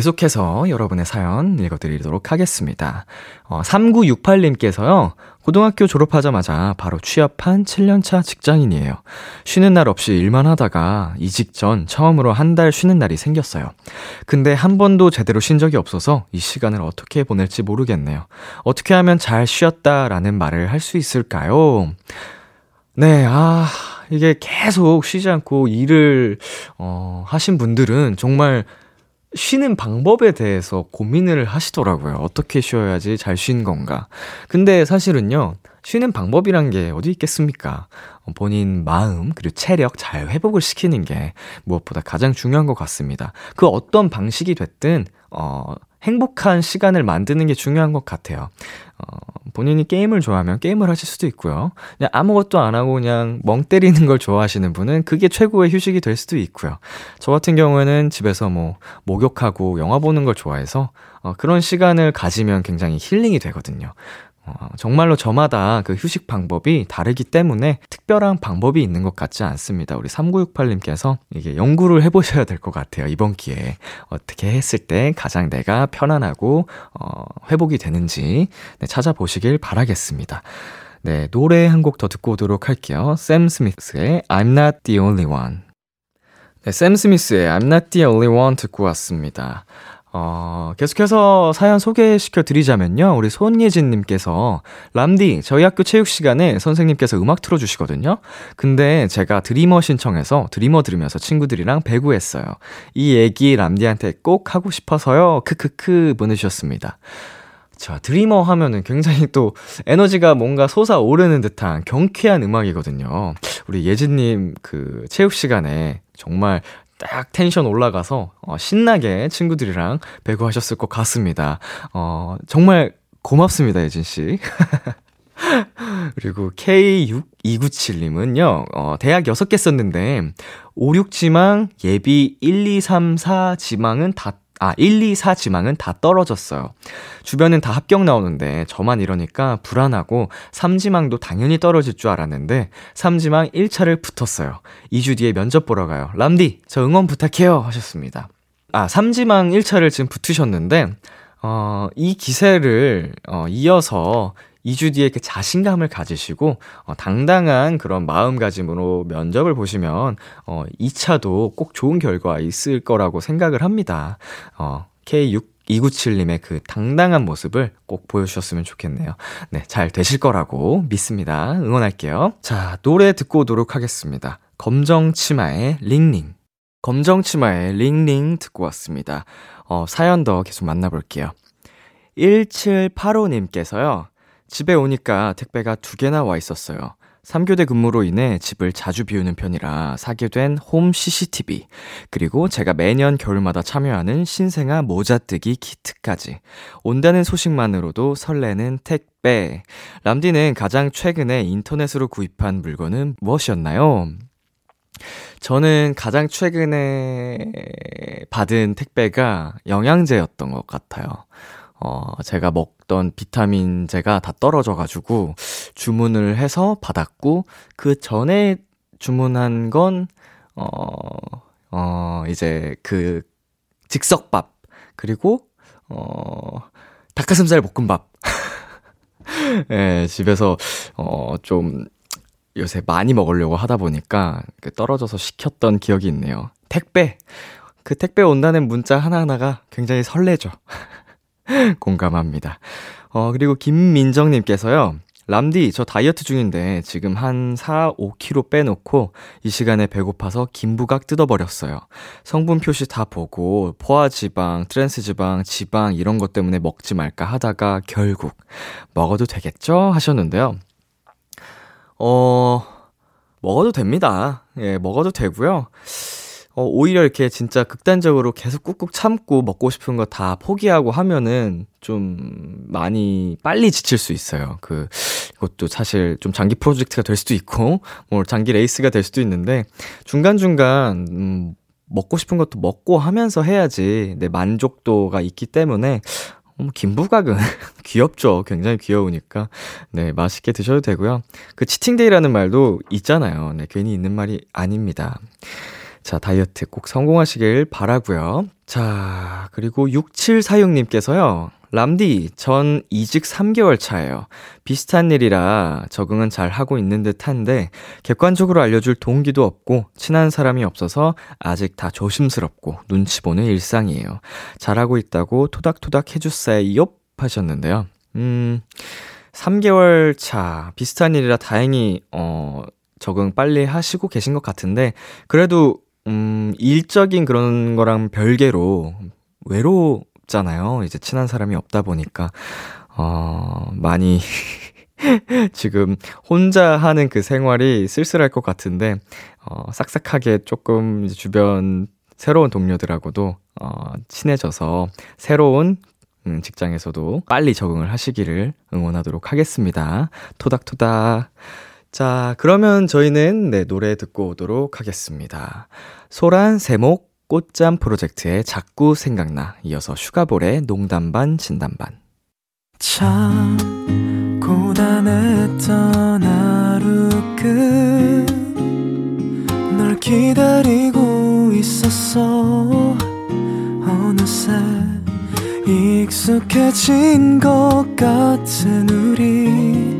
계속해서 여러분의 사연 읽어드리도록 하겠습니다. 어, 3968님께서요, 고등학교 졸업하자마자 바로 취업한 7년차 직장인이에요. 쉬는 날 없이 일만 하다가 이직 전 처음으로 한 달 쉬는 날이 생겼어요. 근데 한 번도 제대로 쉰 적이 없어서 이 시간을 어떻게 보낼지 모르겠네요. 어떻게 하면 잘 쉬었다라는 말을 할 수 있을까요? 네, 아, 이게 계속 쉬지 않고 일을, 어, 하신 분들은 정말 쉬는 방법에 대해서 고민을 하시더라고요. 어떻게 쉬어야지 잘쉰 건가. 근데 사실은요, 쉬는 방법이란 게 어디 있겠습니까? 어, 본인 마음, 그리고 체력 잘 회복을 시키는 게 무엇보다 가장 중요한 것 같습니다. 그 어떤 방식이 됐든, 어, 행복한 시간을 만드는 게 중요한 것 같아요. 어, 본인이 게임을 좋아하면 게임을 하실 수도 있고요. 그냥 아무것도 안 하고 그냥 멍 때리는 걸 좋아하시는 분은 그게 최고의 휴식이 될 수도 있고요. 저 같은 경우에는 집에서 뭐 목욕하고 영화 보는 걸 좋아해서 어, 그런 시간을 가지면 굉장히 힐링이 되거든요. 어, 정말로 저마다 그 휴식 방법이 다르기 때문에 특별한 방법이 있는 것 같지 않습니다. 우리 3968님께서 이게 연구를 해보셔야 될 것 같아요. 이번 기회에. 어떻게 했을 때 가장 내가 편안하고, 어, 회복이 되는지 네, 찾아보시길 바라겠습니다. 네, 노래 한 곡 더 듣고 오도록 할게요. 샘 스미스의 I'm not the only one. 네, 샘 스미스의 I'm not the only one 듣고 왔습니다. 어, 계속해서 사연 소개시켜 드리자면요. 우리 손예진님께서, 람디, 저희 학교 체육 시간에 선생님께서 음악 틀어주시거든요. 근데 제가 드리머 신청해서 드리머 들으면서 친구들이랑 배구했어요. 이 얘기 람디한테 꼭 하고 싶어서요. 크크크 보내주셨습니다. 자, 드리머 하면은 굉장히 또 에너지가 뭔가 솟아오르는 듯한 경쾌한 음악이거든요. 우리 예진님 그 체육 시간에 정말 딱 텐션 올라가서 어, 신나게 친구들이랑 배구하셨을 것 같습니다. 어, 정말 고맙습니다, 예진씨. 그리고 K6297님은요, 어, 대학 6개 썼는데, 5, 6지망, 예비 1, 2, 3, 4 지망은 다 아, 1, 2, 4 지망은 다 떨어졌어요. 주변은 다 합격 나오는데 저만 이러니까 불안하고 3지망도 당연히 떨어질 줄 알았는데 3지망 1차를 붙었어요. 2주 뒤에 면접 보러 가요. 람디, 저 응원 부탁해요. 하셨습니다. 아, 3지망 1차를 지금 붙으셨는데, 어, 이 기세를, 어, 이어서 2주 뒤에 그 자신감을 가지시고 어, 당당한 그런 마음가짐으로 면접을 보시면 어, 2차도 꼭 좋은 결과 있을 거라고 생각을 합니다. 어, K6 297님의 그 당당한 모습을 꼭 보여주셨으면 좋겠네요. 네, 잘 되실 거라고 믿습니다. 응원할게요. 자, 노래 듣고 오도록 하겠습니다. 검정 치마의 링링. 검정 치마의 링링 듣고 왔습니다. 어, 사연 더 계속 만나볼게요. 1785님께서요. 집에 오니까 택배가 두 개나 와 있었어요. 3교대 근무로 인해 집을 자주 비우는 편이라 사게 된 홈 CCTV, 그리고 제가 매년 겨울마다 참여하는 신생아 모자뜨기 키트까지. 온다는 소식만으로도 설레는 택배. 람디는 가장 최근에 인터넷으로 구입한 물건은 무엇이었나요? 저는 가장 최근에 받은 택배가 영양제였던 것 같아요. 어, 제가 먹던 비타민제가 다 떨어져가지고 주문을 해서 받았고, 그 전에 주문한 건, 어, 어, 이제 그 즉석밥, 그리고, 어, 닭가슴살 볶음밥. 예, 집에서, 어, 좀, 요새 많이 먹으려고 하다 보니까 그 떨어져서 시켰던 기억이 있네요. 택배! 그 택배 온다는 문자 하나하나가 굉장히 설레죠. 공감합니다. 어, 그리고 김민정님께서요. 람디, 저 다이어트 중인데 지금 한 4, 5kg 빼놓고 이 시간에 배고파서 김부각 뜯어버렸어요. 성분 표시 다 보고 포화지방, 트랜스지방, 지방 이런 것 때문에 먹지 말까 하다가 결국 먹어도 되겠죠? 하셨는데요. 어, 먹어도 됩니다. 예, 먹어도 되고요. 어, 오히려 이렇게 진짜 극단적으로 계속 꾹꾹 참고 먹고 싶은 거 다 포기하고 하면은 좀 많이 빨리 지칠 수 있어요. 그, 이것도 사실 좀 장기 프로젝트가 될 수도 있고, 뭐 장기 레이스가 될 수도 있는데, 중간중간, 음, 먹고 싶은 것도 먹고 하면서 해야지 내 만족도가 있기 때문에, 어, 뭐 김부각은 귀엽죠. 굉장히 귀여우니까. 네, 맛있게 드셔도 되고요. 그 치팅데이라는 말도 있잖아요. 네, 괜히 있는 말이 아닙니다. 자, 다이어트 꼭 성공하시길 바라고요. 자, 그리고 6746님께서요. 람디, 전 이직 3개월 차예요. 비슷한 일이라 적응은 잘 하고 있는 듯 한데, 객관적으로 알려줄 동기도 없고, 친한 사람이 없어서 아직 다 조심스럽고, 눈치 보는 일상이에요. 잘하고 있다고 토닥토닥 해주세요. 하셨는데요. 음, 3개월 차, 비슷한 일이라 다행히, 어, 적응 빨리 하시고 계신 것 같은데, 그래도 음, 일적인 그런 거랑 별개로 외롭잖아요. 이제 친한 사람이 없다 보니까, 어, 많이 지금 혼자 하는 그 생활이 쓸쓸할 것 같은데, 어, 싹싹하게 조금 주변 새로운 동료들하고도, 어, 친해져서 새로운 음, 직장에서도 빨리 적응을 하시기를 응원하도록 하겠습니다. 토닥토닥. 자, 그러면 저희는 네, 노래 듣고 오도록 하겠습니다. 소란 세목 꽃잠 프로젝트의 자꾸 생각나. 이어서 슈가볼의 농담반 진담반. 참 고단했던 하루 끝널 기다리고 있었어. 어느새 익숙해진 것 같은 우리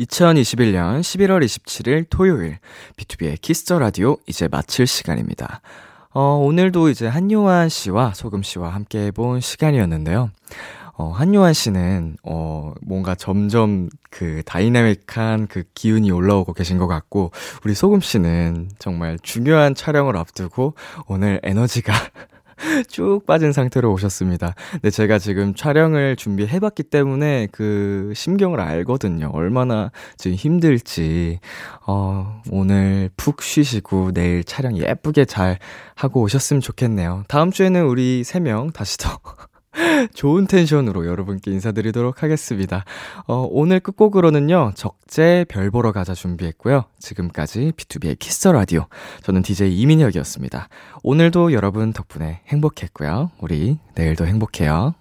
2021년 11월 27일 토요일 B2B의 키스터 라디오 이제 마칠 시간입니다. 어, 오늘도 이제 한요한 씨와 소금 씨와 함께 해본 시간이었는데요. 어, 한요한 씨는, 어, 뭔가 점점 그 다이나믹한 그 기운이 올라오고 계신 것 같고, 우리 소금 씨는 정말 중요한 촬영을 앞두고 오늘 에너지가 쭉 빠진 상태로 오셨습니다. 근데 제가 지금 촬영을 준비해봤기 때문에 그 심경을 알거든요. 얼마나 지금 힘들지. 어, 오늘 푹 쉬시고 내일 촬영 예쁘게 잘 하고 오셨으면 좋겠네요. 다음 주에는 우리 세 명 다시 더 좋은 텐션으로 여러분께 인사드리도록 하겠습니다. 어, 오늘 끝곡으로는요, 적재 별 보러 가자 준비했고요. 지금까지 B2B의 키스 라디오. 저는 DJ 이민혁이었습니다. 오늘도 여러분 덕분에 행복했고요. 우리 내일도 행복해요.